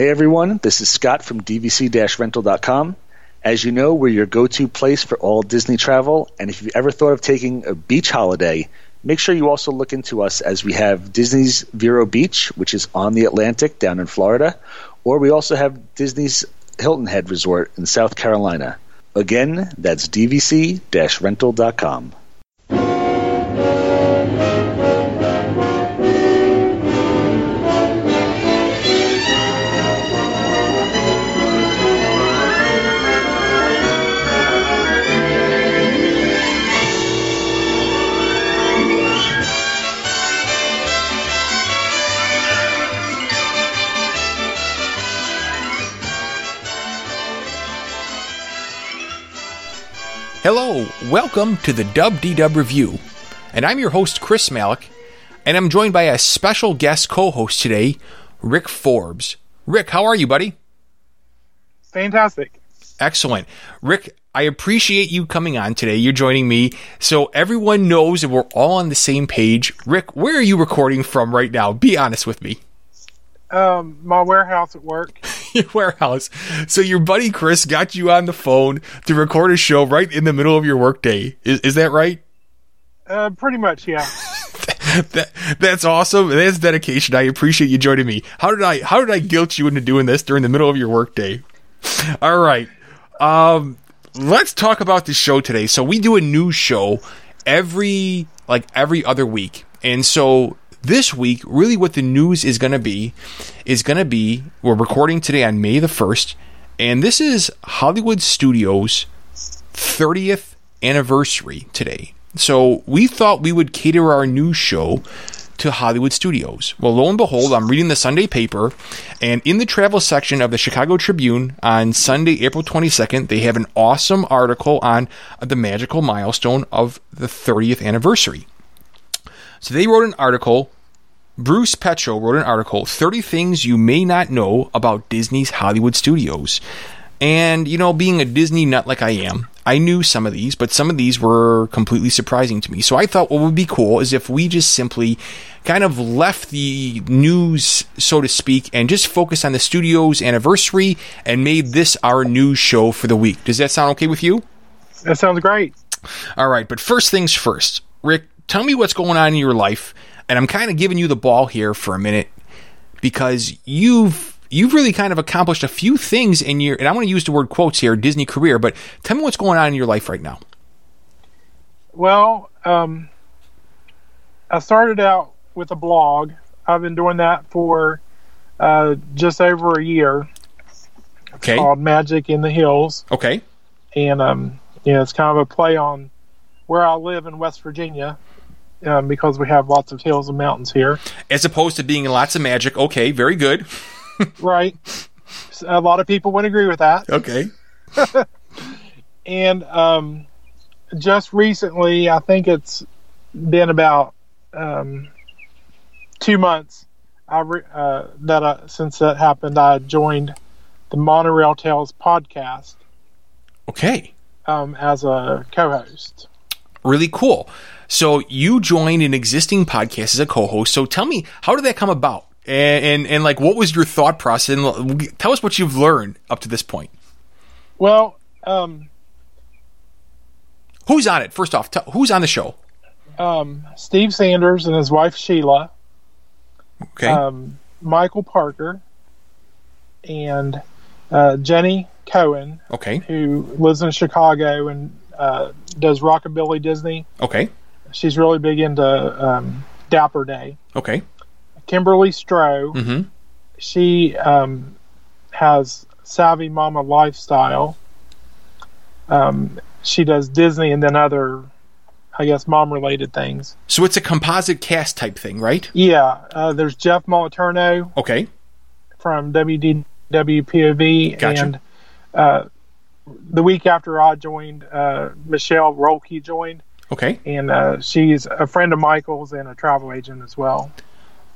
Hey everyone, this is Scott from DVC-rental.com. As you know, we're your go-to place for all Disney travel, and if you've ever thought of taking a beach holiday, make sure you also look into us as we have Disney's Vero Beach, which is on the Atlantic down in Florida, or we also have Disney's Hilton Head Resort in South Carolina. Again, that's dvc-rental.com. Hello, welcome to the Dub Dee Dub Revue, and I'm your host Chris Malik, and I'm joined by a special guest co-host today, Ric Forbes. Ric, how are you, buddy? Fantastic. Excellent. Ric, I appreciate you coming on today. You're joining me so everyone knows that we're all on the same page. Ric, where are you recording from right now? Be honest with me. Um, my warehouse at work. Your warehouse. So your buddy Chris got you on the phone to record a show right in the middle of your workday. Is, is that right? Uh, pretty much, yeah. that, that's awesome. That's dedication. I appreciate you joining me. How did I how did I guilt you into doing this during the middle of your workday? All right. Um, let's talk about the show today. So we do a new show every like every other week. And so this week, really what the news is going to be is going to be we're recording today on May the 1st, and this is Hollywood Studios' 30th anniversary today. So we thought we would cater our news show to Hollywood Studios. Well, lo and behold, I'm reading the Sunday paper, and in the travel section of the Chicago Tribune on Sunday, April 22nd, they have an awesome article on the magical milestone of the 30th anniversary. So they wrote an article. Bruce Pecho wrote an article 30 things you may not know about Disney's Hollywood studios. And, you know, being a Disney nut like I am, I knew some of these, but some of these were completely surprising to me. So I thought what would be cool is if we just simply kind of left the news, so to speak, and just focused on the studio's anniversary and made this our news show for the week. Does that sound okay with you? That sounds great. All right, but first things first. Ric, tell me what's going on in your life. And I'm kind of giving you the ball here for a minute because you've you've really kind of accomplished a few things in your and I want to use the word quotes here, Disney career, but tell me what's going on in your life right now. Well, um, I started out with a blog. I've been doing that for uh, just over a year. Okay. Called Magic in the Hills. Okay. And um, yeah, it's kind of a play on where I live in West Virginia. Um, because we have lots of hills and mountains here. As opposed to being lots of magic. Okay, very good. right. A lot of people would agree with that. Okay. and um, just recently, I think it's been about um, two months I re- uh, that I, since that happened, I joined the Monorail Tales podcast. Okay. Um, as a co-host. Really cool. So you joined an existing podcast as a co-host. So tell me, how did that come about? And, and, and like, what was your thought process? And tell us what you've learned up to this point. Well, um, who's on it? First off, t- who's on the show? Um, Steve Sanders and his wife Sheila. Okay. Um, Michael Parker and uh, Jenny Cohen. Okay. Who lives in Chicago and uh, does Rockabilly Disney. Okay. She's really big into um, Dapper Day. Okay. Kimberly Stroh. Mm-hmm. She um, has Savvy Mama Lifestyle. Um, she does Disney and then other, I guess, mom related things. So it's a composite cast type thing, right? Yeah. Uh, there's Jeff Moliterno. Okay. From WDWPOV. Gotcha. And uh, the week after I joined, uh, Michelle Rolke joined. Okay. And uh, she's a friend of Michael's and a travel agent as well.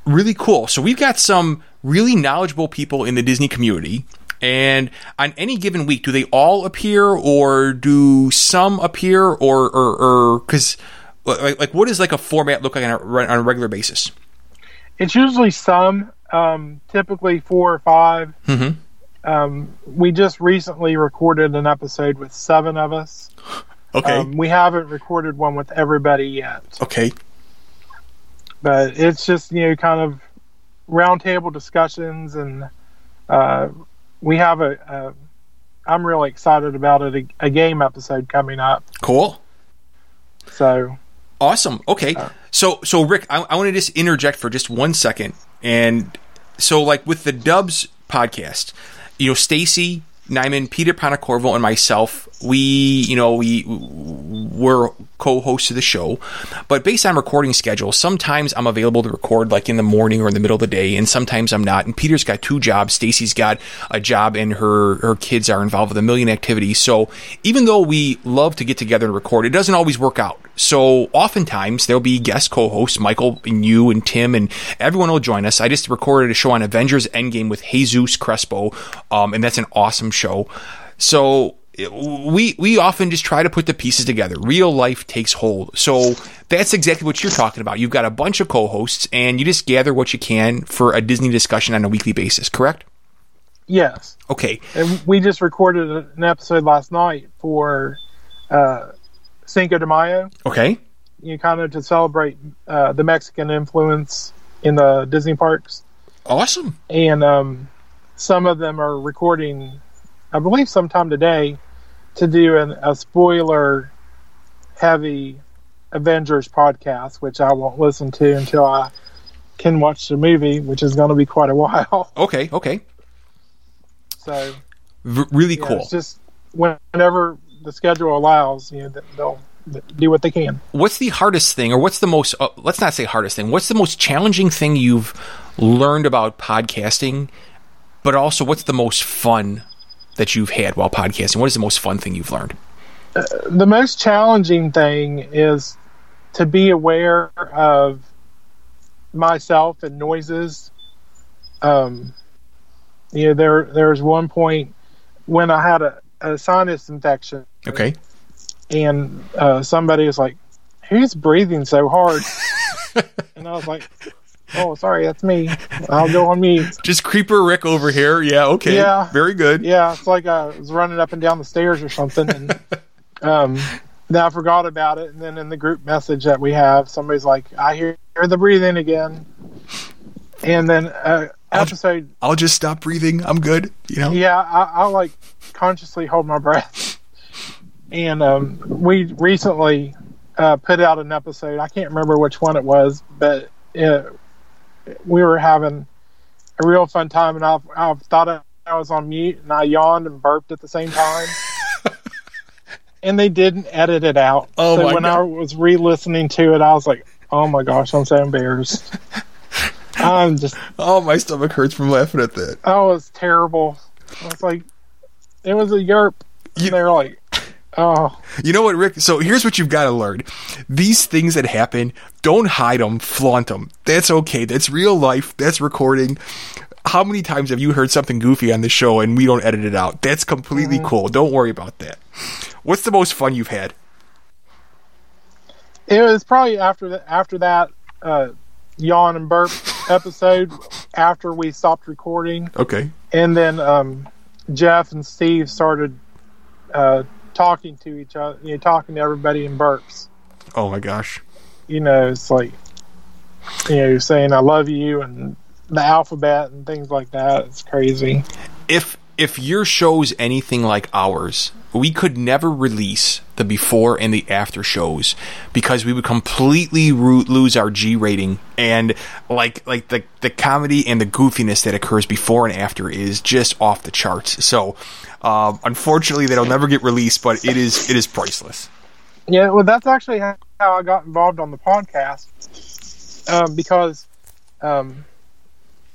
Really cool. So we've got some really knowledgeable people in the Disney community. And on any given week, do they all appear, or do some appear, or or because like like what does like a format look like on a, on a regular basis? It's usually some. um, typically four or five. Mm-hmm. Um, we just recently recorded an episode with seven of us. Okay. Um, we haven't recorded one with everybody yet, okay. but it's just you know kind of roundtable discussions, and uh, we have a, a. I'm really excited about it. A, a game episode coming up, Cool. so Awesome. Okay. So, so Ric, I, I want to just interject for just one second. And so, like with the Dubs podcast, you know, Stacy Nyman, Peter Panacorvo, and myself, we, you know, we were co-hosts of the show. But based on recording schedule, sometimes I'm available to record like in the morning or in the middle of the day, and sometimes I'm not. And Peter's got two jobs. Stacy's got a job, and her her kids are involved with a million activities. So even though we love to get together and record, it doesn't always work out. So oftentimes there'll be guest co-hosts, Michael and you and Tim and everyone will join us. I just recorded a show on Avengers Endgame with Jesus Crespo, um, and that's an awesome show. So we we often just try to put the pieces together. Real life takes hold. So that's exactly what you're talking about. You've got a bunch of co-hosts, and you just gather what you can for a Disney discussion on a weekly basis. Correct? yes, Okay. and we just recorded an episode last night for uh, Cinco de Mayo. Okay. you kind of to celebrate uh, the Mexican influence in the Disney parks. Awesome. And um, some of them are recording, I believe, sometime today to do an, a spoiler heavy Avengers podcast, which I won't listen to until I can watch the movie, which is going to be quite a while. Okay. Okay. So, V- really cool. it's just whenever the schedule allows, you know, they'll do what they can. what's the hardest thing or what's the most uh, let's not say hardest thing what's the most challenging thing you've learned about podcasting but also what's the most fun that you've had while podcasting what is the most fun thing you've learned the most challenging thing is to be aware of myself and noises. Um, you know, there there was one point when I had a, a sinus infection, okay and uh, somebody was like, "Who's breathing so hard?" and I was like, "Oh, sorry, that's me. I'll go on me. just creeper ric over here yeah okay Yeah. very good Yeah, it's like I was running up and down the stairs or something, and um, then I forgot about it. And then in the group message that we have, somebody's like, "I hear, hear the breathing again," and then uh, episode, i'll just stop breathing i'm good you know yeah, I, I like consciously hold my breath. And um, we recently uh, put out an episode. I can't remember which one it was, but it, we were having a real fun time, and I, I thought I, was on mute, and I yawned and burped at the same time. and they didn't edit it out. Oh, so when God. I was re-listening to it, I was like, "Oh my gosh, I'm so embarrassed." I'm just, oh my stomach hurts from laughing at that I was terrible. I was like, it was a yerp. You- And they were like, oh, You know what, Rick? So here's what you've got to learn. These things that happen, don't hide them, flaunt them. That's okay. That's real life. That's recording. How many times have you heard something goofy on the show and we don't edit it out? That's completely cool. Don't worry about that. What's the most fun you've had? it was probably after that. After that uh, yawn and burp episode, after we stopped recording, Okay. and then um, Jeff and Steve started uh, talking to each other, you know, talking to everybody in burps. Oh my gosh. You know, it's like, you know, saying "I love you" and the alphabet and things like that. It's crazy. If if your show's anything like ours, we could never release the before and the after shows because we would completely lose our G rating and like like the the comedy and the goofiness that occurs before and after is just off the charts. So, um, unfortunately, that'll never get released, but it is it is priceless. Yeah, well, that's actually how I got involved on the podcast um, because, um,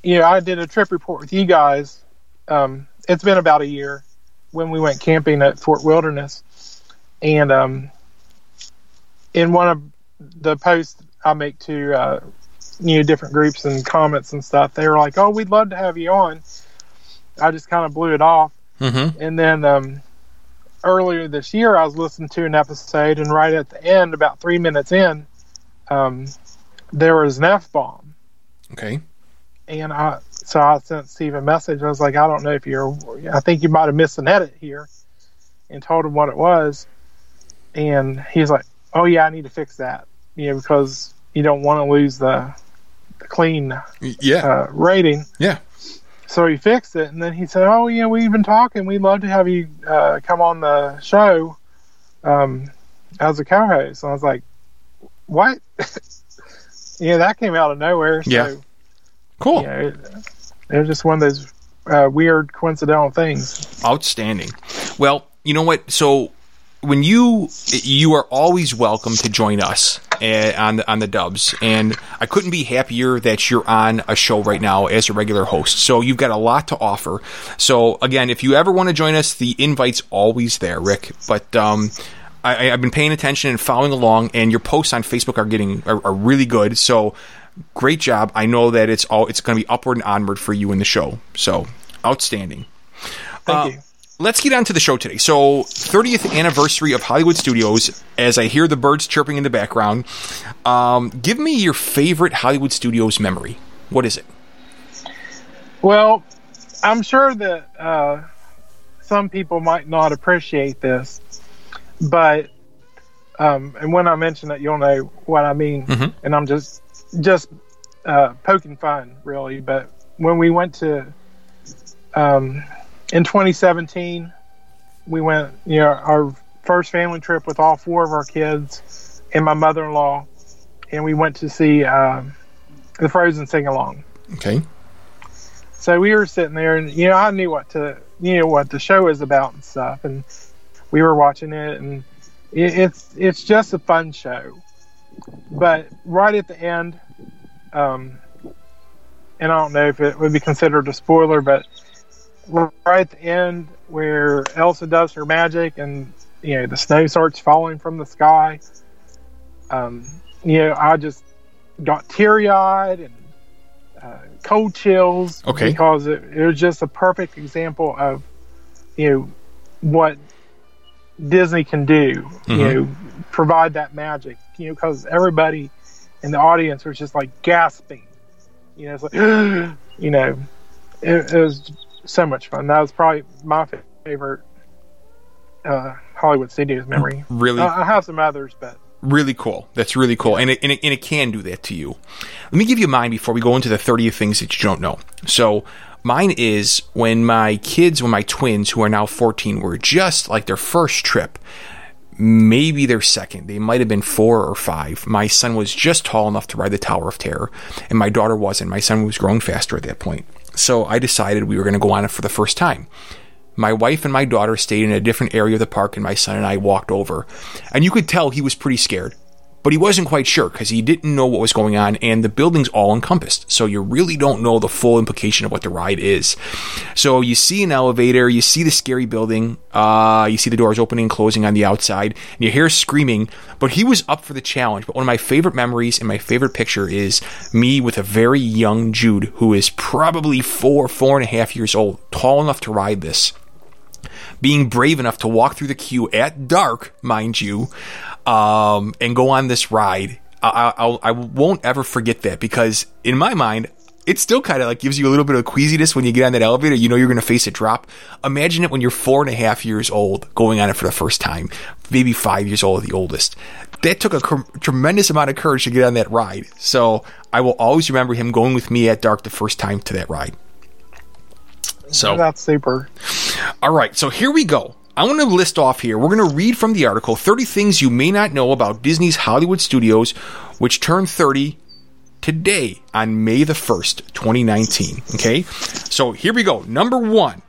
you know, I did a trip report with you guys. Um, it's been about a year when we went camping at Fort Wilderness, and um, in one of the posts I make to uh, you know different groups and comments and stuff, they were like, "Oh, we'd love to have you on." I just kind of blew it off, Mm-hmm. and then um, earlier this year, I was listening to an episode, and right at the end, about three minutes in, um, there was an F bomb. Okay. and I so I sent Steve a message. I was like, I don't know if you're. I think you might have missed an edit here, and told him what it was, and he's like, Oh yeah, I need to fix that. You know, because you don't want to lose the, the clean Yeah. uh, rating. yeah. So he fixed it, and then he said, "Oh yeah, we've been talking. We'd love to have you uh, come on the show um, as a co-host." And I was like, "What?" yeah, that came out of nowhere. So, Yeah. Cool. you know, it, it was just one of those uh, weird coincidental things. Outstanding. Well, you know what? So when you you are always welcome to join us uh, on the on the Dubs, and I couldn't be happier that you're on a show right now as a regular host. So you've got a lot to offer. So again, if you ever want to join us, the invite's always there, Ric. But um, I, I've been paying attention and following along, and your posts on Facebook are getting are, are really good. So great job. I know that it's all it's going to be upward and onward for you in the show. So outstanding. Thank Uh, you. Let's get on to the show today. So, 30th anniversary of Hollywood Studios. As I hear the birds chirping in the background, um, give me your favorite Hollywood Studios memory. What is it? Well, I'm sure that uh, some people might not appreciate this, but um, and when I mention it, you'll know what I mean. Mhm. And I'm just just uh, poking fun, really. But when we went to um, in 2017, we went, you know, our first family trip with all four of our kids and my mother-in-law, and we went to see um, the Frozen sing along. Okay. So we were sitting there, and you know, I knew what to, you know, what the show is about and stuff, and we were watching it, and it, it's it's just a fun show. But right at the end, um, and I don't know if it would be considered a spoiler, but right at the end where Elsa does her magic, and you know, the snow starts falling from the sky. Um, you know, I just got teary eyed and uh, cold chills Okay. because it, it was just a perfect example of you know what Disney can do. Mhm. You know, provide that magic. You know, because everybody in the audience was just like gasping. You know, it's like you know, it, it was so much fun. That was probably my favorite uh, Hollywood Studios memory. Really, Uh, I have some others, but really cool. That's really cool, and it, and it and it can do that to you. Let me give you mine before we go into the thirty things that you don't know. So. Mine is when my kids, when my twins, who are now 14, were just like their first trip, maybe their second. They might have been four or five. My son was just tall enough to ride the Tower of Terror, and my daughter wasn't. My son was growing faster at that point. So I decided we were going to go on it for the first time. My wife and my daughter stayed in a different area of the park, and my son and I walked over. And you could tell he was pretty scared, but he wasn't quite sure because he didn't know what was going on, and the building's all encompassed. So you really don't know the full implication of what the ride is. So you see an elevator, you see the scary building, uh, you see the doors opening and closing on the outside, and you hear screaming. But he was up for the challenge. But one of my favorite memories and my favorite picture is me with a very young Jude, who is probably four, four and a half years old, tall enough to ride this being brave enough to walk through the queue at dark, mind you, um, and go on this ride. I, I, I won't ever forget that because in my mind, it still kind of like gives you a little bit of queasiness when you get on that elevator. You know you're going to face a drop. Imagine it when you're four and a half years old, going on it for the first time, maybe five years old at the oldest. That took a cr- tremendous amount of courage to get on that ride. So I will always remember him going with me at dark the first time to that ride. So that's super. all right, so here we go. I want to list off here. We're going to read from the article 30 things you may not know about Disney's Hollywood Studios, which turned 30 today on May the 1st, 2019. Okay, so here we go. Number one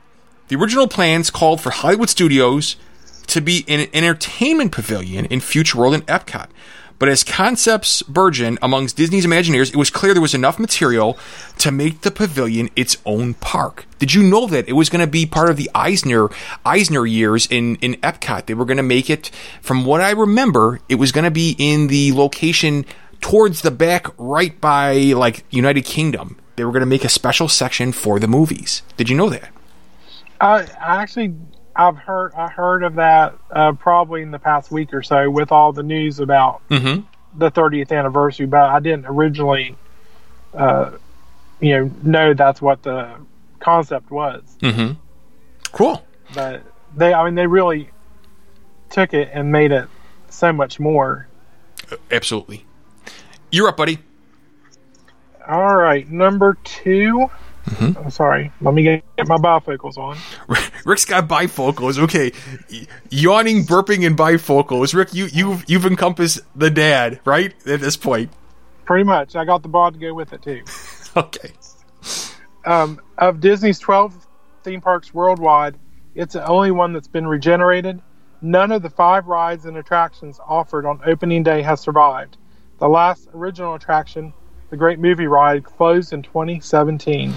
the original plans called for Hollywood Studios to be an entertainment pavilion in Future World and Epcot. But as concepts burgeon amongst Disney's Imagineers, it was clear there was enough material to make the pavilion its own park. Did you know that it was going to be part of the Eisner Eisner years in in Epcot? They were going to make it, from what I remember, it was going to be in the location towards the back, right by like United Kingdom. They were going to make a special section for the movies. Did you know that? I, I actually I've heard I heard of that uh, probably in the past week or so with all the news about Mm-hmm. the 30th anniversary, but I didn't originally uh, you know know that's what the concept was. Mm-hmm. Cool. But they, I mean, they really took it and made it so much more. Absolutely. You're up, buddy. All right, number 2 Mhm. I'm sorry. Let me get, get my bifocals on. Ric's got bifocals. Okay, yawning, burping, and bifocals. Ric, you you've you've encompassed the dad right at this point. Pretty much. I got the bod to go with it too. Okay. Um, of Disney's 12 theme parks worldwide, it's the only one that's been regenerated. None of the five rides and attractions offered on opening day has survived. The last original attraction, the Great Movie Ride, closed in 2017.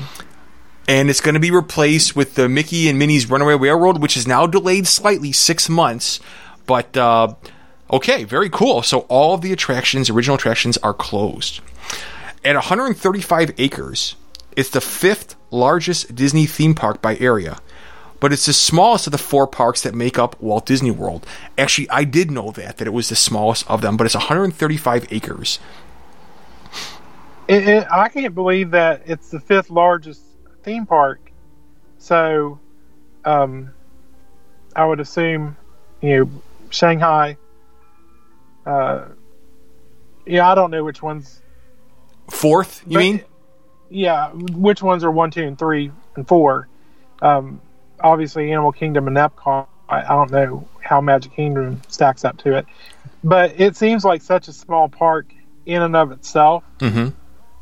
and it's going to be replaced with the Mickey and Minnie's Runaway Railroad, which is now delayed slightly six months. But uh, okay, very cool. So all of the attractions, original attractions, are closed. At 135 acres, it's the fifth largest Disney theme park by area. But it's the smallest of the four parks that make up Walt Disney World. Actually, I did know that that it was the smallest of them, but it's 135 acres. It, it, I can't believe that it's the fifth largest theme park. So, um, I would assume, you know, Shanghai. Uh, yeah, I don't know which ones. Fourth, you But- mean? Yeah, which ones are one, two, and three, and four? Um, obviously, Animal Kingdom and Epcot. I, I don't know how Magic Kingdom stacks up to it, but it seems like such a small park in and of itself, Mm-hmm.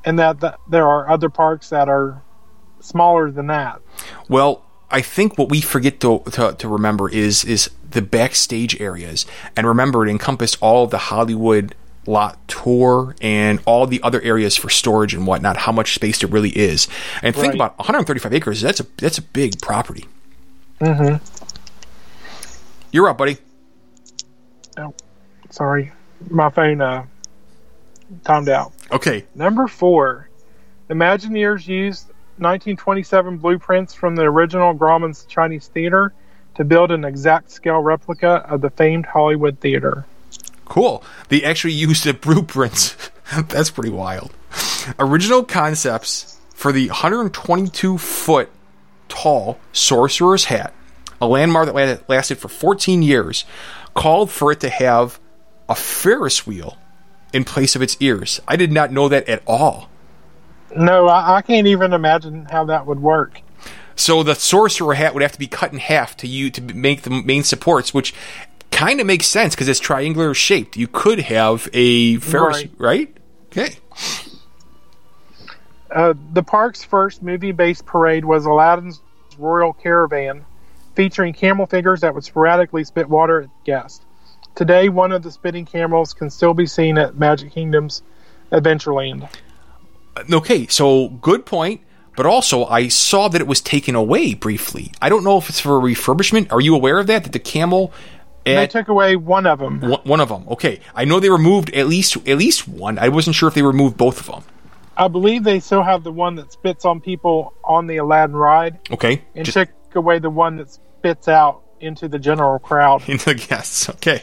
And that, that there are other parks that are smaller than that. Well, I think what we forget to, to, to remember is is the backstage areas, and remember it encompassed all of the Hollywood lot tour and all the other areas for storage and whatnot. How much space there really is, and think Right. about 135 acres. That's a that's a big property. Mm-hmm. You're up, buddy. Sorry, my phone uh, timed out. Okay, Number four, Imagineers used 1927 blueprints from the original Grauman's Chinese Theater to build an exact scale replica of the famed Hollywood Theater. cool. They actually used the blueprints. that's pretty wild. Original concepts for the 122 foot tall Sorcerer's Hat, a landmark that lasted for 14 years, called for it to have a Ferris wheel in place of its ears. I did not know that at all. No, I, I can't even imagine how that would work. So the sorcerer hat would have to be cut in half to you to make the main supports, which kind of makes sense because it's triangular shaped. You could have a Ferris, Right. right? Okay. Uh, the park's first movie-based parade was Aladdin's Royal Caravan, featuring camel figures that would sporadically spit water at guests. Today, one of the spitting camels can still be seen at Magic Kingdom's Adventureland. Uh, okay, so good point. But also, I saw that it was taken away briefly. I don't know if it's for refurbishment. Are you aware of that? That the camel, They took away one of them. one one of them. Okay, I know they removed at least at least one. I wasn't sure if they removed both of them. I believe they still have the one that spits on people on the Aladdin ride, Okay, and Just took away the one that spits out into the general crowd. into the guests. Okay,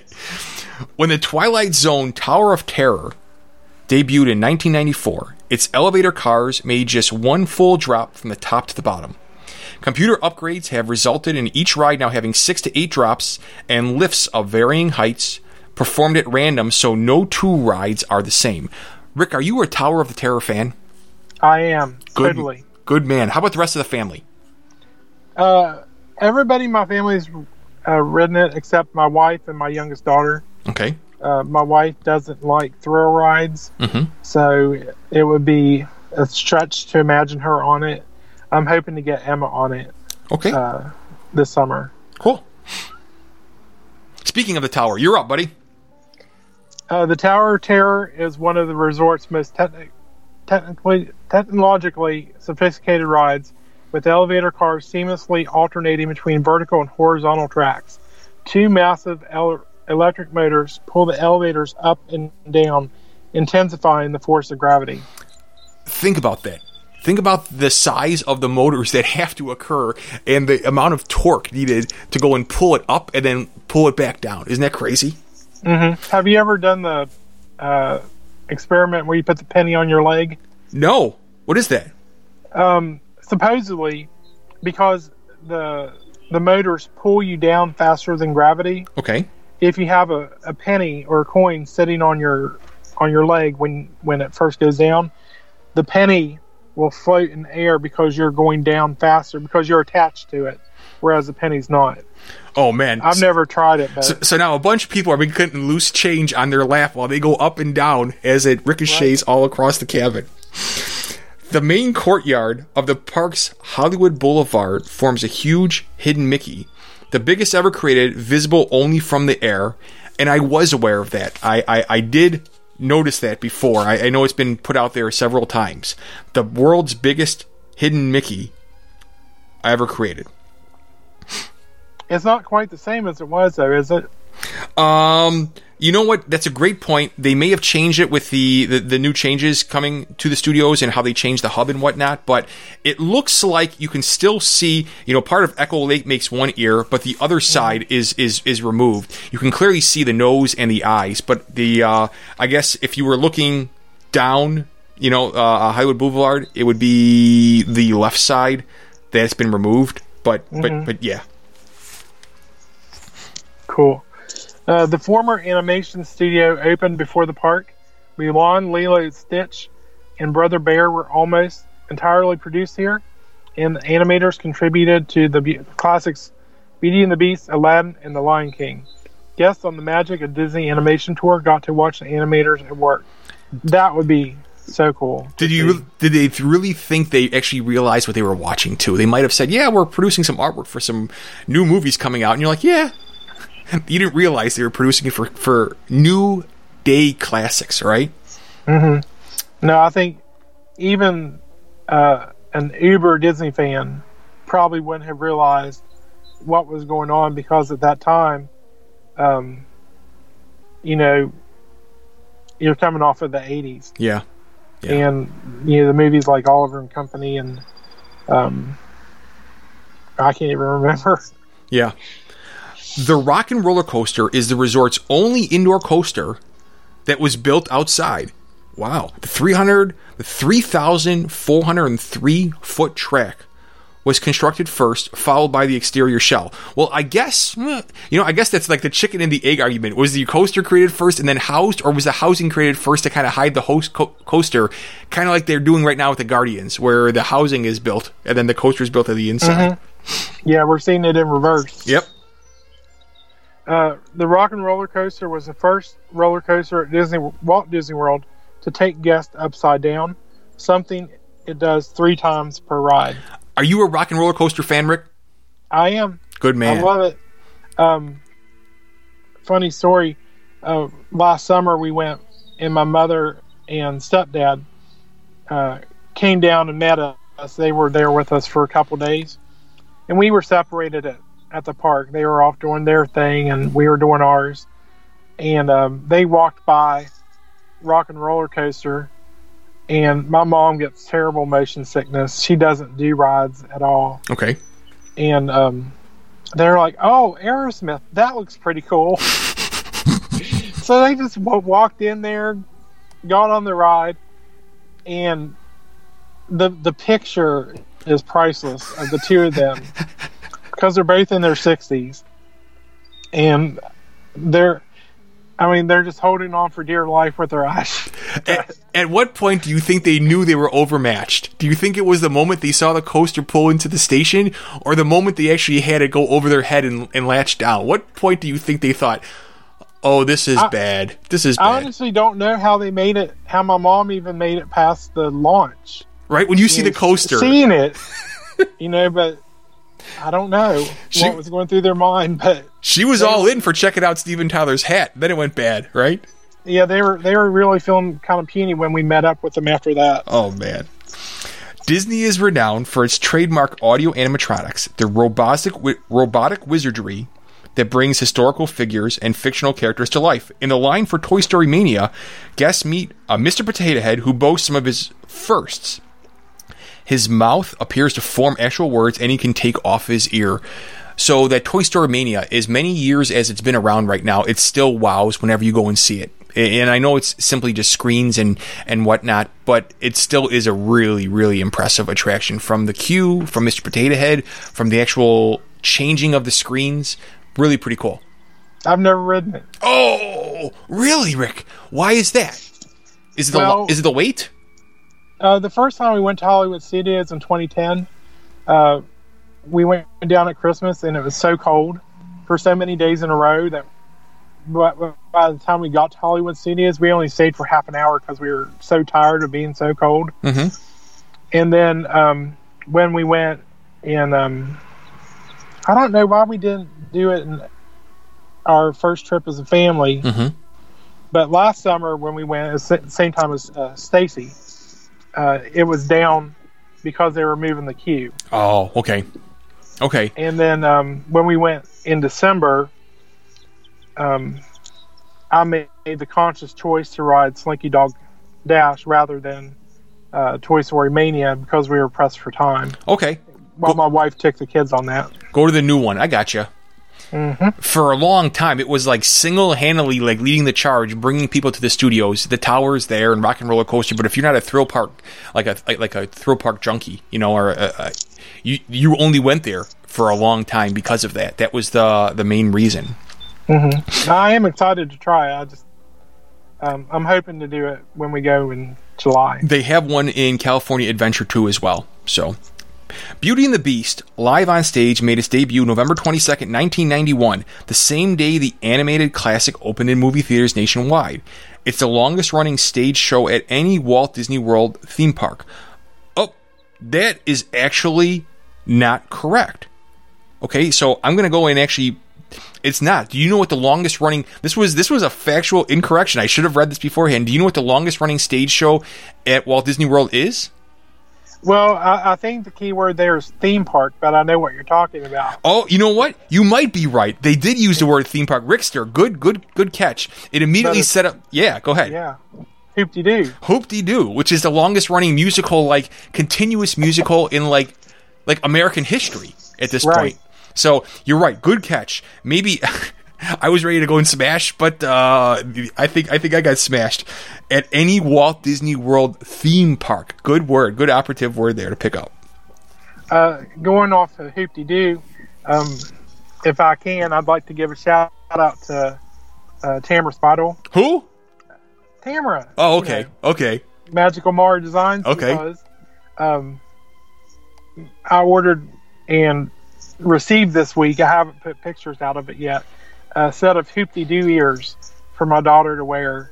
when the Twilight Zone Tower of Terror debuted in 1994, its elevator cars made just one full drop from the top to the bottom. Computer upgrades have resulted in each ride now having six to eight drops and lifts of varying heights performed at random, so no two rides are the same. Ric, are you a Tower of the Terror fan? I am Good, totally. good man. How about the rest of the family? Uh, everybody in my family's uh, ridden it except my wife and my youngest daughter. Okay. Uh, my wife doesn't like thrill rides, Mhm. so it would be a stretch to imagine her on it. I'm hoping to get Emma on it Okay. uh, this summer. cool. Speaking of the tower, you're up, buddy. Uh, the Tower of Terror is one of the resort's most techni- technically, technologically sophisticated rides, with elevator cars seamlessly alternating between vertical and horizontal tracks. Two massive ele- electric motors pull the elevators up and down, intensifying the force of gravity. think about that. Think about the size of the motors that have to occur and the amount of torque needed to go and pull it up and then pull it back down. Isn't that crazy? Have you ever done the uh, experiment where you put the penny on your leg? No. What is that? Um, supposedly, because the the motors pull you down faster than gravity. Okay. If you have a, a penny or a coin sitting on your on your leg when when it first goes down, the penny will float in air because you're going down faster because you're attached to it, whereas the penny's not. Oh man, I've never tried it, but So, so now a bunch of people are being getting loose change on their lap while they go up and down as it ricochets all across the cabin. The main courtyard of the park's Hollywood Boulevard forms a huge hidden Mickey, the biggest ever created, visible only from the air. And I was aware of that. I, I, I did notice that before. I, I know it's been put out there several times. The world's biggest hidden Mickey I ever created. it's not quite the same as it was, though, is it? Um, you know what? That's a great point. They may have changed it with the, the, the new changes coming to the studios and how they changed the hub and whatnot, but it looks like you can still see, you know, part of Echo Lake makes one ear, but the other side is, is, is removed. You can clearly see the nose and the eyes, but the, uh, I guess if you were looking down, you know, uh, Hollywood Boulevard, it would be the left side that's been removed, but, but, but yeah. Cool. Uh, the former animation studio opened before the park. Mulan, Lilo, Stitch, and Brother Bear were almost entirely produced here, and the animators contributed to the be- classics Beauty and the Beast, Aladdin, and The Lion King. Guests on the Magic of Disney Animation Tour got to watch the animators at work. That would be so cool. Did you did they really think they actually realized what they were watching too? They might have said, "Yeah, we're producing some artwork for some new movies coming out," and you're like, "Yeah." You didn't realize they were producing it for for new day classics, right? No, I think even uh, an uber Disney fan probably wouldn't have realized what was going on because at that time, um, you know, you're coming off of the 80s. Yeah. Yeah. And, you know, the movies like Oliver and Company and um, I can't even remember. Yeah. The Rock and Roller Coaster is the resort's only indoor coaster that was built outside. Wow. The 300 the 3,403 foot track was constructed first, followed by the exterior shell. Well, I guess, eh, you know, I guess that's like the chicken and the egg argument. Was the coaster created first and then housed, or was the housing created first to kind of hide the host co- coaster, kind of like they're doing right now with the Guardians, where the housing is built and then the coaster is built on the inside? yeah, we're seeing it in reverse. Yep. Uh, the Rock and Roller Coaster was the first roller coaster at Disney Walt Disney World to take guests upside down, something it does three times per ride. Are you a Rock and Roller Coaster fan, Ric? I am. Good man. I love it. Um, funny story. Uh, last summer we went, and my mother and stepdad uh, came down and met us. They were there with us for a couple days, and we were separated at, at the park. They were off doing their thing, and we were doing ours. And um, they walked by Rock and Roller Coaster, and my mom gets terrible motion sickness. She doesn't do rides at all Okay. and um, they're like, "Oh, Aerosmith, that looks pretty cool." so they just w- walked in there, got on the ride, and the the picture is priceless of the two of them because they're both in their sixties, and they're. I mean, they're just holding on for dear life with their eyes. At, at what point do you think they knew they were overmatched? Do you think it was the moment they saw the coaster pull into the station, or the moment they actually had it go over their head and, and latch down? What point do you think they thought, "Oh, this is bad. This is Bad. I honestly don't know how they made it. How my mom even made it past the launch. right when you see the coaster, seeing it, you know, but I don't know She- what was going through their mind. But she was all in for checking out Steven Tyler's hat. Then it went bad, right? yeah, they were they were really feeling kind of puny when we met up with them after that. Oh man. Disney is renowned for its trademark audio animatronics, the robotic robotic wizardry that brings historical figures and fictional characters to life. In the line for Toy Story Mania, guests meet a Mr. Potato Head who boasts some of his firsts. His mouth appears to form actual words and he can take off his ear. So that Toy Story Mania, as many years as it's been around right now, it still wows whenever you go and see it. and I know it's simply just screens and and whatnot, but it still is a really really impressive attraction from the queue, from Mr. Potato Head, from the actual changing of the screens. Really pretty cool. I've never ridden it. Oh, really, Ric? Why is that? Is it the Well- is it the weight? Uh, the first time we went to Hollywood Studios in 2010, uh, we went down at Christmas and it was so cold for so many days in a row that by, by the time we got to Hollywood Studios, we only stayed for half an hour because we were so tired of being so cold. Mhm. And then um, when we went in, um, I don't know why we didn't do it in our first trip as a family. Mhm. But last summer when we went, at the same time as uh, Stacy, uh, it was down because they were moving the queue. Oh, okay, okay. And then um, when we went in December, um, I made the conscious choice to ride Slinky Dog Dash rather than uh, Toy Story Mania because we were pressed for time. Okay, While my wife took the kids on that. go to the new one. I got gotcha. Mm-hmm. For a long time, it was like single-handedly like leading the charge, bringing people to the studios. The towers there and Rock and Roller Coaster. But if you're not a thrill park, like a like, a thrill park junkie, you know, or a, a, you you only went there for a long time because of that. That was the the main reason. Mm-hmm. I am excited to try. I just um, I'm hoping to do it when we go in July. They have one in California Adventure 2 as well. So, Beauty and the Beast, live on stage, made its debut November 22nd, 1991, the same day the animated classic opened in movie theaters nationwide. It's the longest running stage show at any Walt Disney World theme park. Oh, that is actually not correct. Okay, so I'm going to go and actually it's not. Do you know what the longest running this was this was a factual incorrection. I should have read this beforehand. Do you know what the longest running stage show at Walt Disney World is? Well, I, I think the key word there is theme park, but I know what you're talking about. Oh, you know what? You might be right. They did use the word theme park. Rickster, good, good, good catch. It immediately set up. Yeah, go ahead. Yeah. Hoop de doo. Hoop de Doo, which is the longest running musical, like continuous musical in like like American history at this Right. point. So you're right. Good catch. Maybe I was ready to go and smash, but uh, I think I think I got smashed at any Walt Disney World theme park. Good word, good operative word there to pick up. Uh, going off of Hoop de doo, um, if I can, I'd like to give a shout out to uh, Tamara Spidle. Who? Tamara. Oh, you okay, know, okay. Magical Mara Designs. Okay. Because, um, I ordered and received this week. I haven't put pictures out of it yet. A set of Hoop de doo ears for my daughter to wear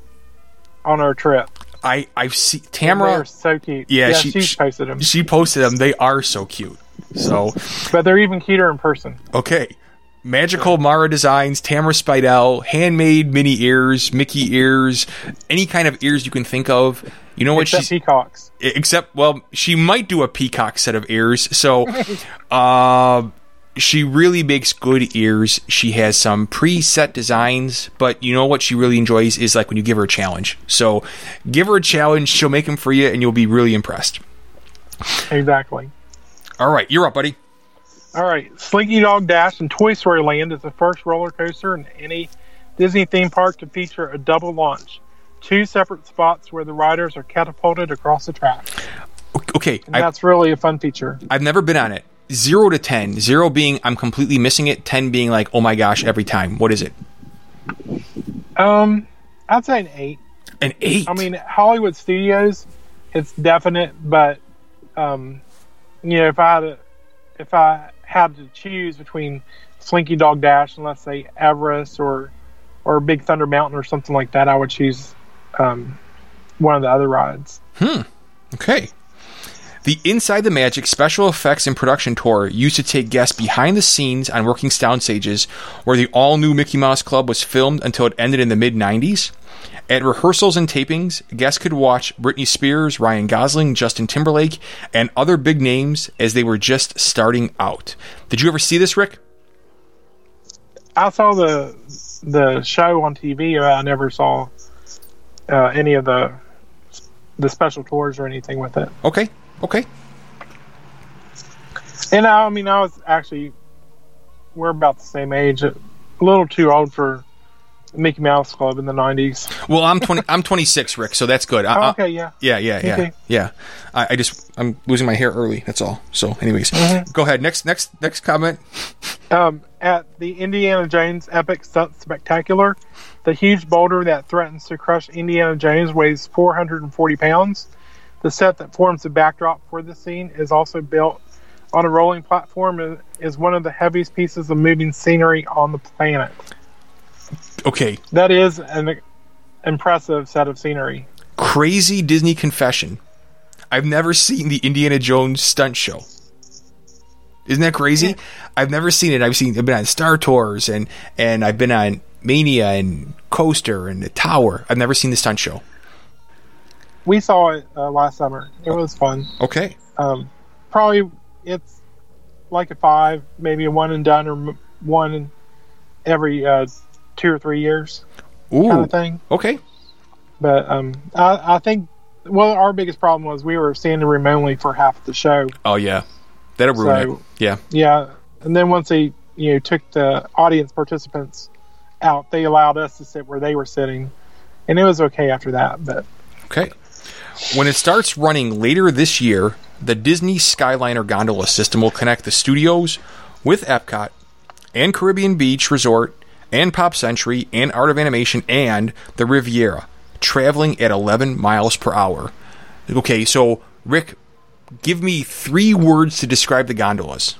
on our trip. I I've seen Tamara. so cute. Yeah, yeah she- she- posted them, She posted them. They are so cute. So but they're even cuter in person. Okay. Magical Mara designs, Tamara Spidel, handmade mini ears, Mickey ears, any kind of ears you can think of. You know what Except she's peacocks. except well, she might do a peacock set of ears. So uh she really makes good ears. She has some preset designs, but you know what she really enjoys is like when you give her a challenge. So give her a challenge, she'll make them for you and you'll be really impressed. Exactly. All right, you're up, buddy. All right, Slinky Dog Dash in Toy Story Land is the first roller coaster in any Disney theme park to feature a double launch. Two separate spots where the riders are catapulted across the track. Okay, And I, that's really a fun feature. I've never been on it. Zero to ten. Zero being I'm completely missing it. Ten being like, oh my gosh, every time. What is it? Um, I'd say an eight. An eight. I mean, Hollywood Studios, it's definite, but um, you know, if I had to, if I had to choose between Slinky Dog Dash and let's say Everest or or Big Thunder Mountain or something like that, I would choose um, one of the other rides. Hmm. Okay. The Inside the Magic special effects and production tour used to take guests behind the scenes on working sound stages, where the all new Mickey Mouse Club was filmed until it ended in the mid 90s. At rehearsals and tapings, guests could watch Britney Spears, Ryan Gosling, Justin Timberlake, and other big names as they were just starting out. Did you ever see this, Ric? I saw the the show on TV. but I never saw uh, any of the the special tours or anything with it. Okay. Okay. And I, I mean, I was actually we're about the same age. A little too old for Mickey Mouse Club in the '90s. Well, I'm 20. I'm 26, Ric. So that's good. I, Oh, okay, yeah. yeah, yeah, yeah, Okay. yeah. I, I just I'm losing my hair early. That's all. So, anyways, Mm-hmm. go ahead. Next, next, next comment. Um, at the Indiana Jones Epic Stunt Spectacular, the huge boulder that threatens to crush Indiana Jones weighs 440 pounds. The set that forms the backdrop for the scene is also built on a rolling platform and is one of the heaviest pieces of moving scenery on the planet. Okay, That is an impressive set of scenery. crazy Disney confession. I've never seen the Indiana Jones stunt show. Isn't that crazy? I've never seen it. I've seen. I've been on Star Tours and and I've been on Mania and Coaster and the Tower. I've never seen the stunt show. We saw it uh, last summer. It was fun. Okay. Um, probably it's like a five, maybe a one and done, or one every uh, two or three years kind of thing. Okay. But um, I, I think well, our biggest problem was we were standing room only for half the show. Oh yeah, that'll ruin So- it. Yeah. Yeah, and then once they you know took the audience participants out, they allowed us to sit where they were sitting, and it was okay after that. But Okay. When it starts running later this year, the Disney Skyliner gondola system will connect the studios with Epcot and Caribbean Beach Resort and Pop Century and Art of Animation and the Riviera, traveling at 11 miles per hour. Okay, so Ric, give me three words to describe the gondolas.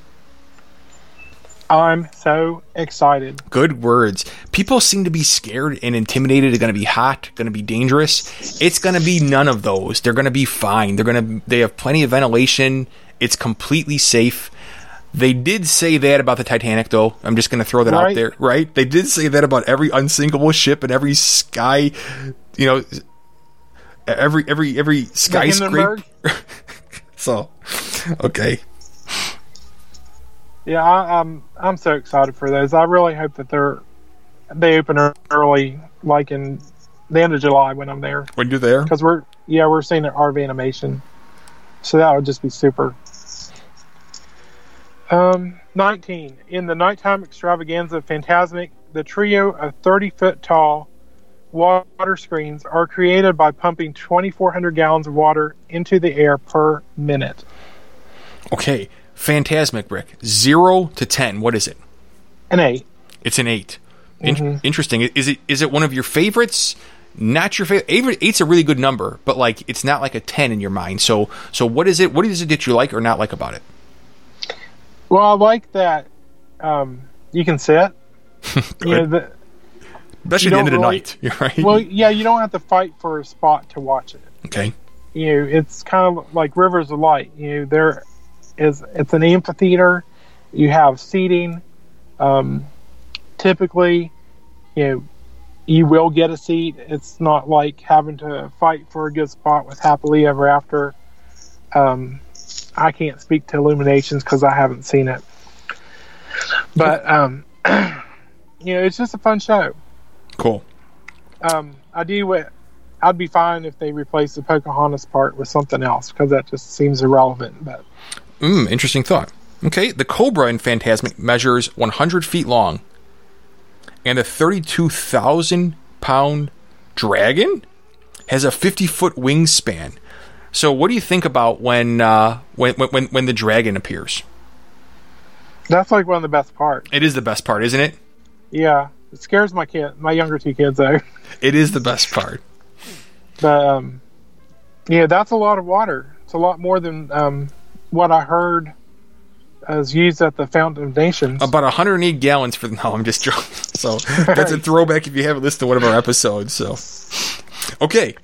I'm so excited. Good words. People seem to be scared and intimidated. It's going to be hot, going to be dangerous. It's going to be none of those. They're going to be fine. They're going to they have plenty of ventilation. It's completely safe. They did say that about the Titanic though. I'm just going to throw that out there, right? They did say that about every unsinkable ship and every sky, you know, every every every skyscraper. So, okay. Yeah, I, I'm I'm so excited for those. I really hope that they're they open early, like in the end of July when I'm there, When you're there, because we're yeah we're seeing an Art of Animation, so that would just be super. Um, 19 in the nighttime extravaganza Fantasmic, the trio of 30 foot tall water screens are created by pumping 2,400 gallons of water into the air per minute. okay. Fantasmic Brick, zero to ten. What is it? An eight. It's an 8 In- Interesting. Is it is it one of your favorites? Not your favorite. Eight, eight's a really good number, but like it's not like a ten in your mind. So so what is it? What is it that you like or not like about it? Well, I like that um, you can sit. you know, the, Especially the end of the night, you're right? well, yeah, you don't have to fight for a spot to watch it. okay. You know, it's kind of like Rivers of Light. You know, there is it's an amphitheater. You have seating. Um, typically, you know, you will get a seat. It's not like having to fight for a good spot with Happily Ever After. Um, I can't speak to Illuminations because I haven't seen it, but um, you know, it's just a fun show. Cool. Um, I do. wi- I'd be fine if they replaced the Pocahontas part with something else because that just seems irrelevant. But Mm, interesting thought. Okay, the Cobra in Fantasmic measures 100 feet long, and the 32,000 pound dragon has a 50 foot wingspan. So, what do you think about when uh, when, when when the dragon appears? that's like one of the best parts. It is the best part, isn't it? Yeah, it scares my kid, my younger two kids though. It is the best part. But um, yeah, that's a lot of water. It's a lot more than um, what I heard as used at the Fountain of Nations. About 108 gallons for no, I'm just joking. So that's a throwback if you haven't listened to one of our episodes. So, okay,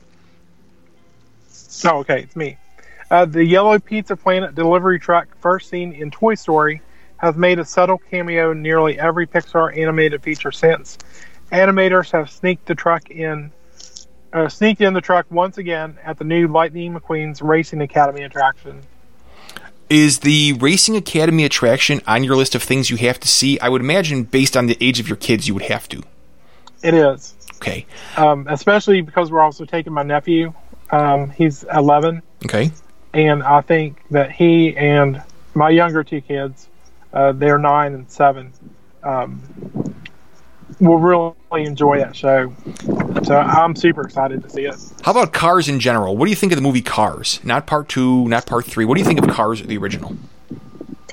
Oh, okay, it's me. Uh, the Yellow Pizza Planet delivery truck, first seen in Toy Story, has made a subtle cameo in nearly every Pixar animated feature since. Animators have sneaked the truck in, uh, sneaked in the truck once again at the new Lightning McQueen's Racing Academy attraction. Is the Racing Academy attraction on your list of things you have to see? I would imagine, based on the age of your kids, you would have to. It is, Okay, um, especially because we're also taking my nephew. Um, he's 11, okay, and I think that he and my younger two kids, uh, they're nine and seven. Um, will really enjoy that show. So I'm super excited to see it. How about Cars in general? What do you think of the movie Cars? Not part two, not part three. What do you think of Cars, the original?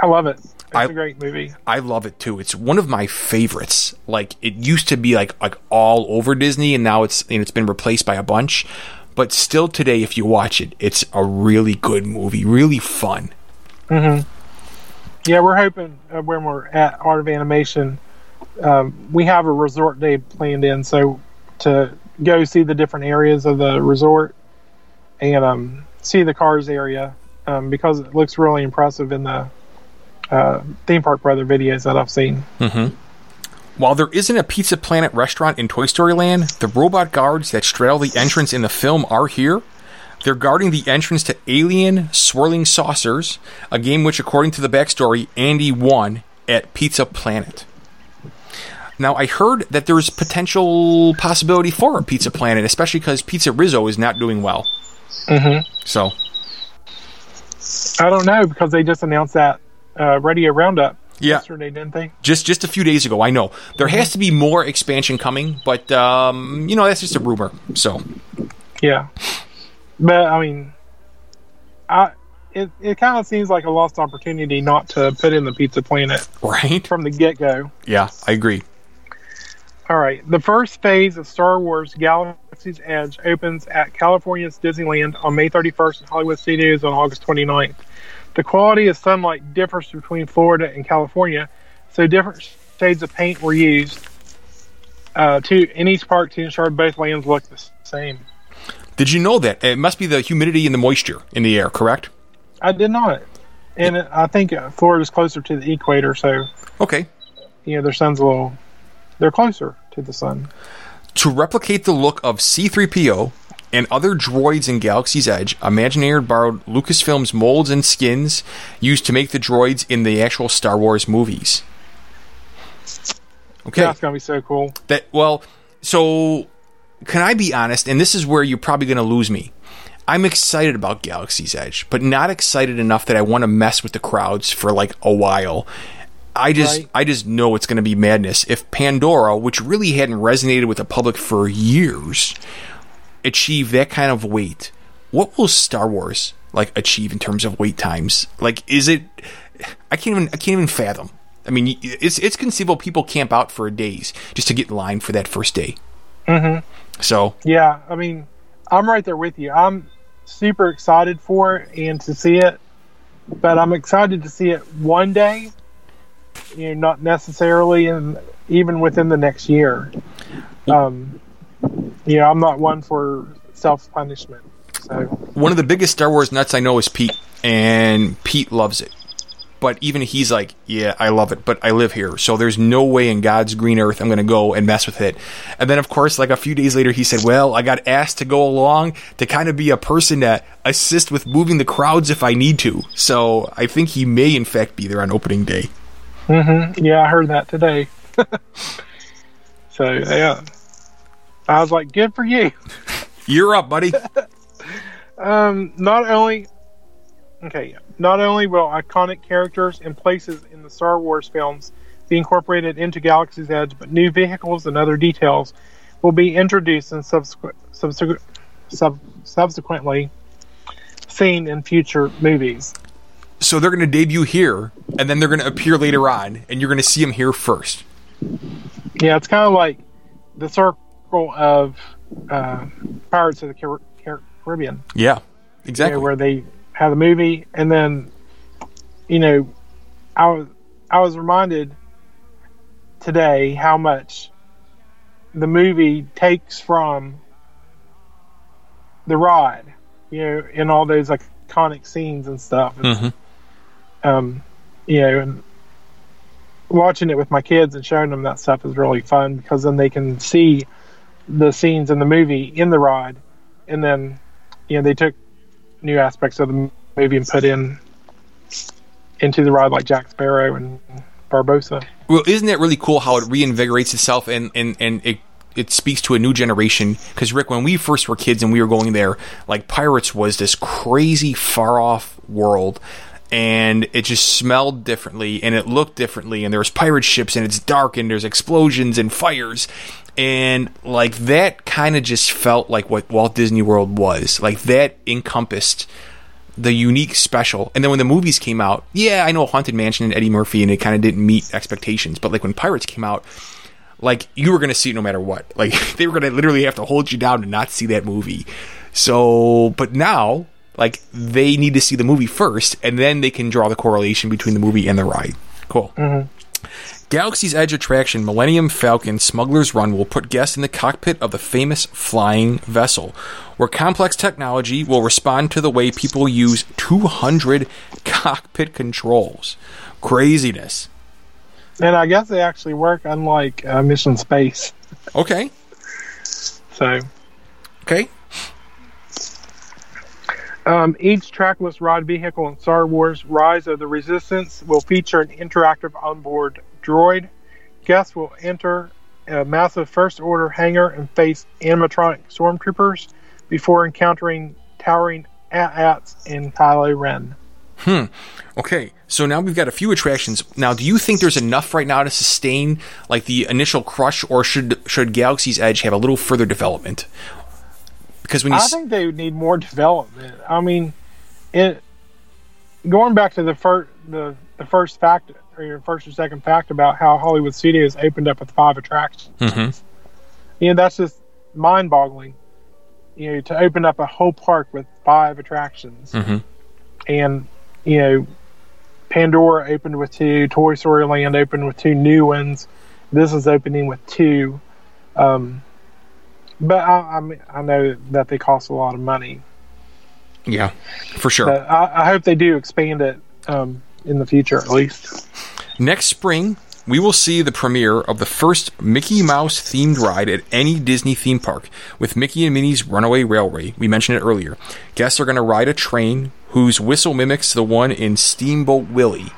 I love it. It's I- a great movie. I love it too. It's one of my favorites. Like it used to be like like all over Disney, and now it's and it's been replaced by a bunch. But still today, if you watch it, it's a really good movie, really fun. Yeah, we're hoping uh, when we're at Art of Animation, um, we have a resort day planned in, so to go see the different areas of the resort and um, see the cars area um, because it looks really impressive in the uh, theme park brother videos that I've seen. While there isn't a Pizza Planet restaurant in Toy Story Land, the robot guards that straddle the entrance in the film are here. They're guarding the entrance to Alien Swirling Saucers, a game which, according to the backstory, Andy won at Pizza Planet. Now, I heard that there's potential possibility for a Pizza Planet, especially because Pizza Rizzo is not doing well. Mhm. So, I don't know because they just announced that uh, Radio Roundup yeah, yesterday, didn't they? just just a few days ago. I know there has to be more expansion coming, but um, you know that's just a rumor. So, Yeah, but I mean, I it it kind of seems like a lost opportunity not to put in the Pizza Planet right? from the get go. Yeah, I agree. All right, the first phase of Star Wars Galaxy's Edge opens at California's Disneyland on May 31st and Hollywood Studios on August 29th. The quality of sunlight differs between Florida and California, so different shades of paint were used uh, to in each park to ensure both lands look the same. Did you know that it must be the humidity and the moisture in the air? Correct. I did not, and I think Florida's closer to the equator, so Okay. you know their sun's a little they're closer to the sun. To replicate the look of C3PO and other droids in Galaxy's Edge, Imagineer borrowed Lucasfilm's molds and skins used to make the droids in the actual Star Wars movies. Okay. That's gonna be so cool. That well, so can I be honest? And this is where you're probably going to lose me. I'm excited about Galaxy's Edge, but not excited enough that I want to mess with the crowds for like a while. I just Right. I just know it's going to be madness if Pandora, which really hadn't resonated with the public for years, achieve that kind of weight. What will Star Wars like achieve in terms of wait times? Like is it I can't even I can't even fathom. I mean, it's it's conceivable people camp out for days just to get in line for that first day. Mhm. So Yeah, I mean, I'm right there with you. I'm super excited for it and to see it, but I'm excited to see it one day. You know, not necessarily, and even within the next year. Um, you know, I'm not one for self punishment. So one of the biggest Star Wars nuts I know is Pete, and Pete loves it. But even he's like, yeah, I love it, but I live here, so there's no way in God's green earth I'm going to go and mess with it. And then, of course, like a few days later, he said, well, I got asked to go along to kind of be a person to assist with moving the crowds if I need to. So I think he may, in fact, be there on opening day. Yeah, I heard that today. so yeah, I was like, good for you. You're up, buddy. Um, not only, okay, not only will iconic characters and places in the Star Wars films be incorporated into Galaxy's Edge, but new vehicles and other details will be introduced and subsequent, subsequent, sub, subsequently seen in future movies. So they're going to debut here, and then they're going to appear later on, and you're going to see them here first. Yeah, it's kind of like the circle of uh, Pirates of the Car- Car- Caribbean. Yeah, you exactly. know, where they have the movie, and then, you know, I was I was reminded today how much the movie takes from the ride, you know, in all those iconic scenes and stuff. Mhm. Um, you know, and watching it with my kids and showing them that stuff is really fun because then they can see the scenes in the movie in the ride, and then you know they took new aspects of the movie and put in into the ride like Jack Sparrow and Barbossa. Well, isn't that really cool how it reinvigorates itself and and and it it speaks to a new generation? Because Ric, when we first were kids and we were going there, like Pirates was this crazy far off world, and it just smelled differently and it looked differently and there was pirate ships and it's dark and there's explosions and fires. And like that kind of just felt like what Walt Disney World was. Like that encompassed the unique special. And then when the movies came out yeah I know Haunted Mansion and Eddie Murphy and it kind of didn't meet expectations but like when Pirates came out like you were going to see it no matter what. Like they were going to literally have to hold you down to not see that movie. So but now like they need to see the movie first, and then they can draw the correlation between the movie and the ride. Cool. Galaxy's Edge attraction, Millennium Falcon Smuggler's Run, will put guests in the cockpit of the famous flying vessel, where complex technology will respond to the way people use 200 cockpit controls. Craziness. And I guess they actually work, unlike uh, Mission Space. Okay. So Okay. Um, each trackless ride vehicle in Star Wars Rise of the Resistance will feature an interactive onboard droid. Guests will enter a massive First Order hangar and face animatronic stormtroopers before encountering towering AT-ATs and Kylo Ren. Hmm. Okay, so now we've got a few attractions. Now, do you think there's enough right now to sustain like the initial crush, or should should Galaxy's Edge have a little further development? Because when you I s- think they would need more development. I mean, it going back to the first the, the first fact or your first or second fact about how Hollywood Studios opened up with five attractions. Mm-hmm. You know, that's just mind boggling. You know, to open up a whole park with five attractions, Mm-hmm. and you know, Pandora opened with two, Toy Story Land opened with two new ones. This is opening with two. Um, but I, I, mean, I know that they cost a lot of money. yeah, for sure. I, I hope they do expand it um, in the future, at least. Next spring, we will see the premiere of the first Mickey Mouse themed ride at any Disney theme park with Mickey and Minnie's Runaway Railway. We mentioned it earlier. Guests are going to ride a train whose whistle mimics the one in Steamboat Willie,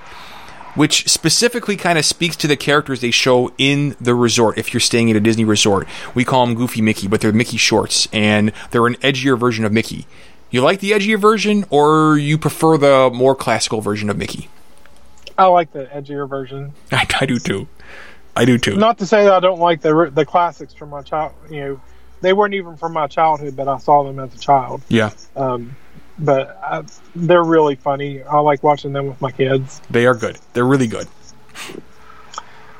which specifically kind of speaks to the characters they show in the resort. If you're staying at a Disney resort, we call them Goofy Mickey, but they're Mickey shorts and they're an edgier version of Mickey. You like the edgier version, or you prefer the more classical version of Mickey? I like the edgier version. I, I do too. I do too. Not to say that I don't like the the classics from my child. You know, they weren't even from my childhood, but I saw them as a child. Yeah, Um, but I, they're really funny. I like watching them with my kids. they are good. They're really good.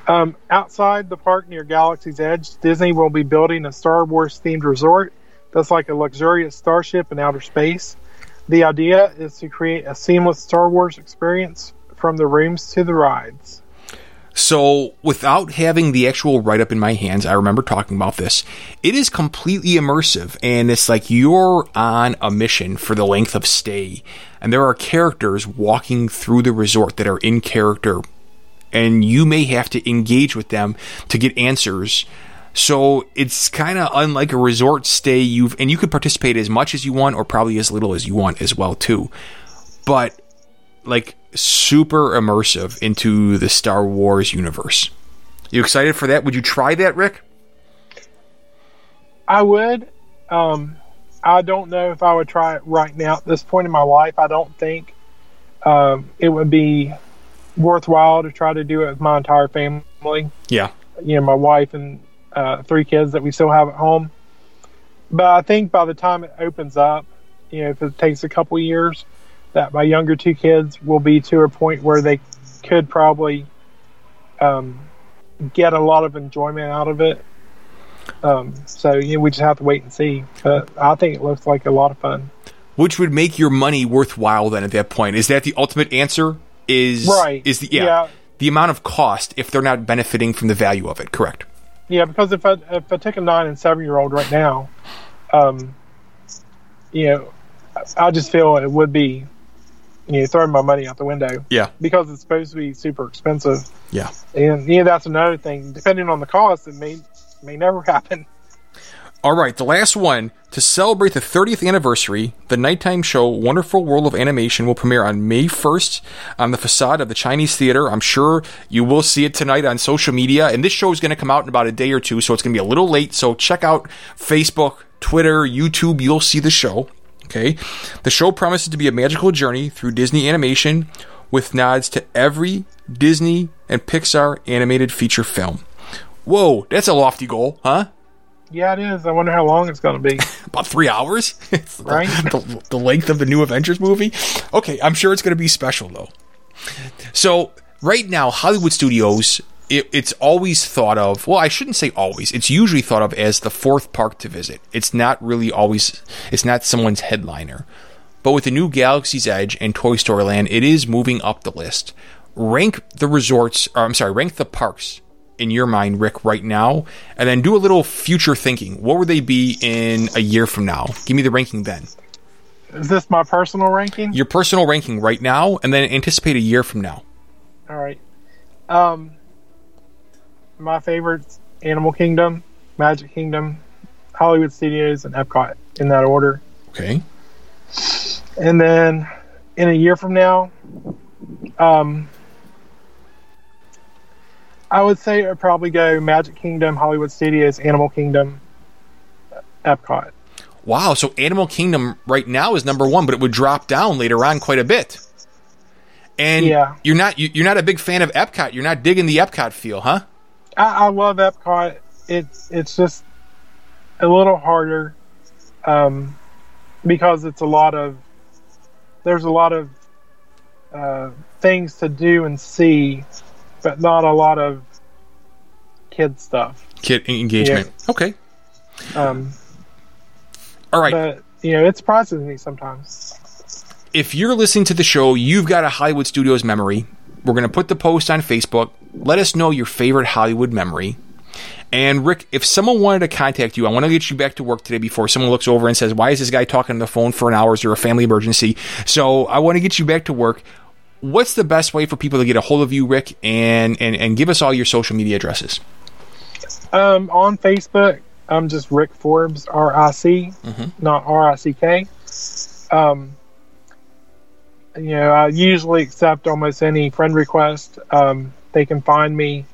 Um, outside the park near Galaxy's Edge, Disney will be building a Star Wars themed resort that's like a luxurious starship in outer space. The idea is to create a seamless Star Wars experience from the rooms to the rides. So, without having the actual write up in my hands, I remember talking about this. It is completely immersive, and it's like you're on a mission for the length of stay. And there are characters walking through the resort that are in character, and you may have to engage with them to get answers. So it's kind of unlike a resort stay. You've and you could participate as much as you want, or probably as little as you want as well too. But like super immersive into the Star Wars universe. You excited for that? Would you try that, Ric? I would. Um, I don't know if I would try it right now at this point in my life. I don't think um, it would be worthwhile to try to do it with my entire family. Yeah. You know, my wife and uh, three kids that we still have at home. But I think by the time it opens up, you know, if it takes a couple years, that my younger two kids will be to a point where they could probably um, get a lot of enjoyment out of it. Um, so you know, we just have to wait and see. But I think it looks like a lot of fun. Which would make your money worthwhile then at that point? Is that the ultimate answer? Is Right. Is the yeah, Yeah. the amount of cost if they're not benefiting from the value of it? Correct. Yeah, because if I if I take a nine and seven year old right now, um, you know, I- I just feel it would be, you know, throwing my money out the window Yeah. because it's supposed to be super expensive, Yeah. and you know that's another thing. Depending on the cost, it may may never happen. All right, the last one to celebrate the 30th anniversary, the nighttime show Wonderful World of Animation will premiere on May 1st on the facade of the Chinese Theater. I'm sure you will see it tonight on social media, and this show is going to come out in about a day or two, so it's going to be a little late. So check out Facebook, Twitter, YouTube. You'll see the show. Okay. The show promises to be a magical journey through Disney animation with nods to every Disney and Pixar animated feature film. Whoa, that's a lofty goal, huh? Yeah, it is. I wonder how long it's going to be. About three hours? It's the- Right. The, the length of the new Avengers movie? Okay, I'm sure it's going to be special, though. So, right now, Hollywood Studios, it, it's always thought of, well, I shouldn't say always, it's usually thought of as the fourth park to visit. It's not really always, it's not someone's headliner. But with the new Galaxy's Edge and Toy Story Land, it is moving up the list. Rank the resorts, or I'm sorry, rank the parks in your mind, Ric, right now, and then do a little future thinking. What would they be in a year from now? Give me the ranking then. Is this my personal ranking? Your personal ranking right now, and then anticipate a year from now. All right. Um, my favorites: Animal Kingdom, Magic Kingdom, Hollywood Studios, and Epcot in that order. Okay. And then in a year from now, um, I would say would probably go Magic Kingdom, Hollywood Studios, Animal Kingdom, Epcot. Wow. So Animal Kingdom right now is number one, but it would drop down later on quite a bit. And Yeah. you're not you're not a big fan of Epcot. You're not digging the Epcot feel, huh? I, I love Epcot. It's it's just a little harder um, because it's a lot of there's a lot of uh, things to do and see, but not a lot of kid stuff. Kid engagement. Okay. Um, All right. but you know, it surprises me sometimes. if you're listening to the show, you've got a Hollywood Studios memory. We're going to put the post on Facebook. Let us know your favorite Hollywood memory. And Ric, if someone wanted to contact you, I want to get you back to work today before someone looks over and says, Why is this guy talking on the phone for an hour? Is there a family emergency? So I want to get you back to work. What's the best way for people to get a hold of you, Ric? And, and, and give us all your social media addresses. Um, on Facebook, I'm just Ric Forbes, R I C, not R I C K. Um, you know, I usually accept almost any friend request. Um, they can find me,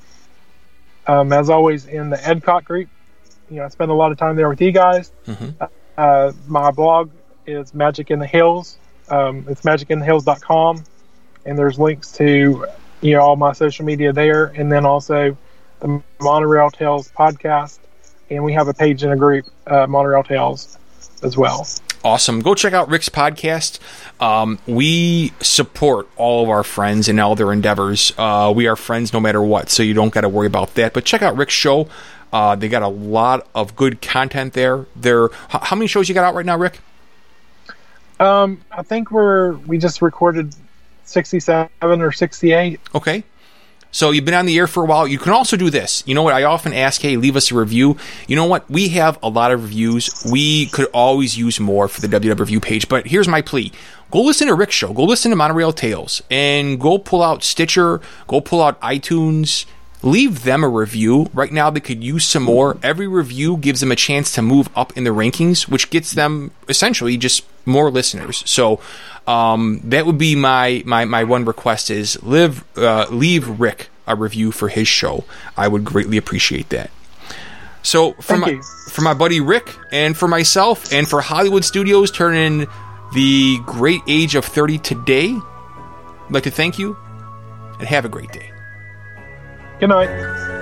um, as always, in the Edcot group. You know, I spend a lot of time there with you guys. Uh, my blog is Magic in the Hills. Um, it's magicinthehills.com, and there's links to you know all my social media there, and then also the Monorail Tales podcast, and we have a page in a group, uh, Monorail Tales, as well. Awesome. Go check out Ric's podcast. Um, we support all of our friends in all their endeavors. Uh, we are friends no matter what, so you don't got to worry about that. But check out Ric's show. Uh, they got a lot of good content there. There, how many shows you got out right now, Ric? Um, I think we're we just recorded sixty-seven or sixty-eight. Okay. So you've been on the air for a while. You can also do this. You know what? I often ask, hey, leave us a review. You know what? We have a lot of reviews. We could always use more for the WW review page. But here's my plea. Go listen to Ric's show. Go listen to Monorail Tales. And go pull out Stitcher. Go pull out iTunes. Leave them a review. Right now, they could use some more. Every review gives them a chance to move up in the rankings, which gets them essentially just more listeners. So um, that would be my, my, my one request is live, uh, leave Ric a review for his show. I would greatly appreciate that. So for Thank my you. for my buddy Ric and for myself and for Hollywood Studios turning the great age of 30 today, I'd like to thank you and have a great day. Good night.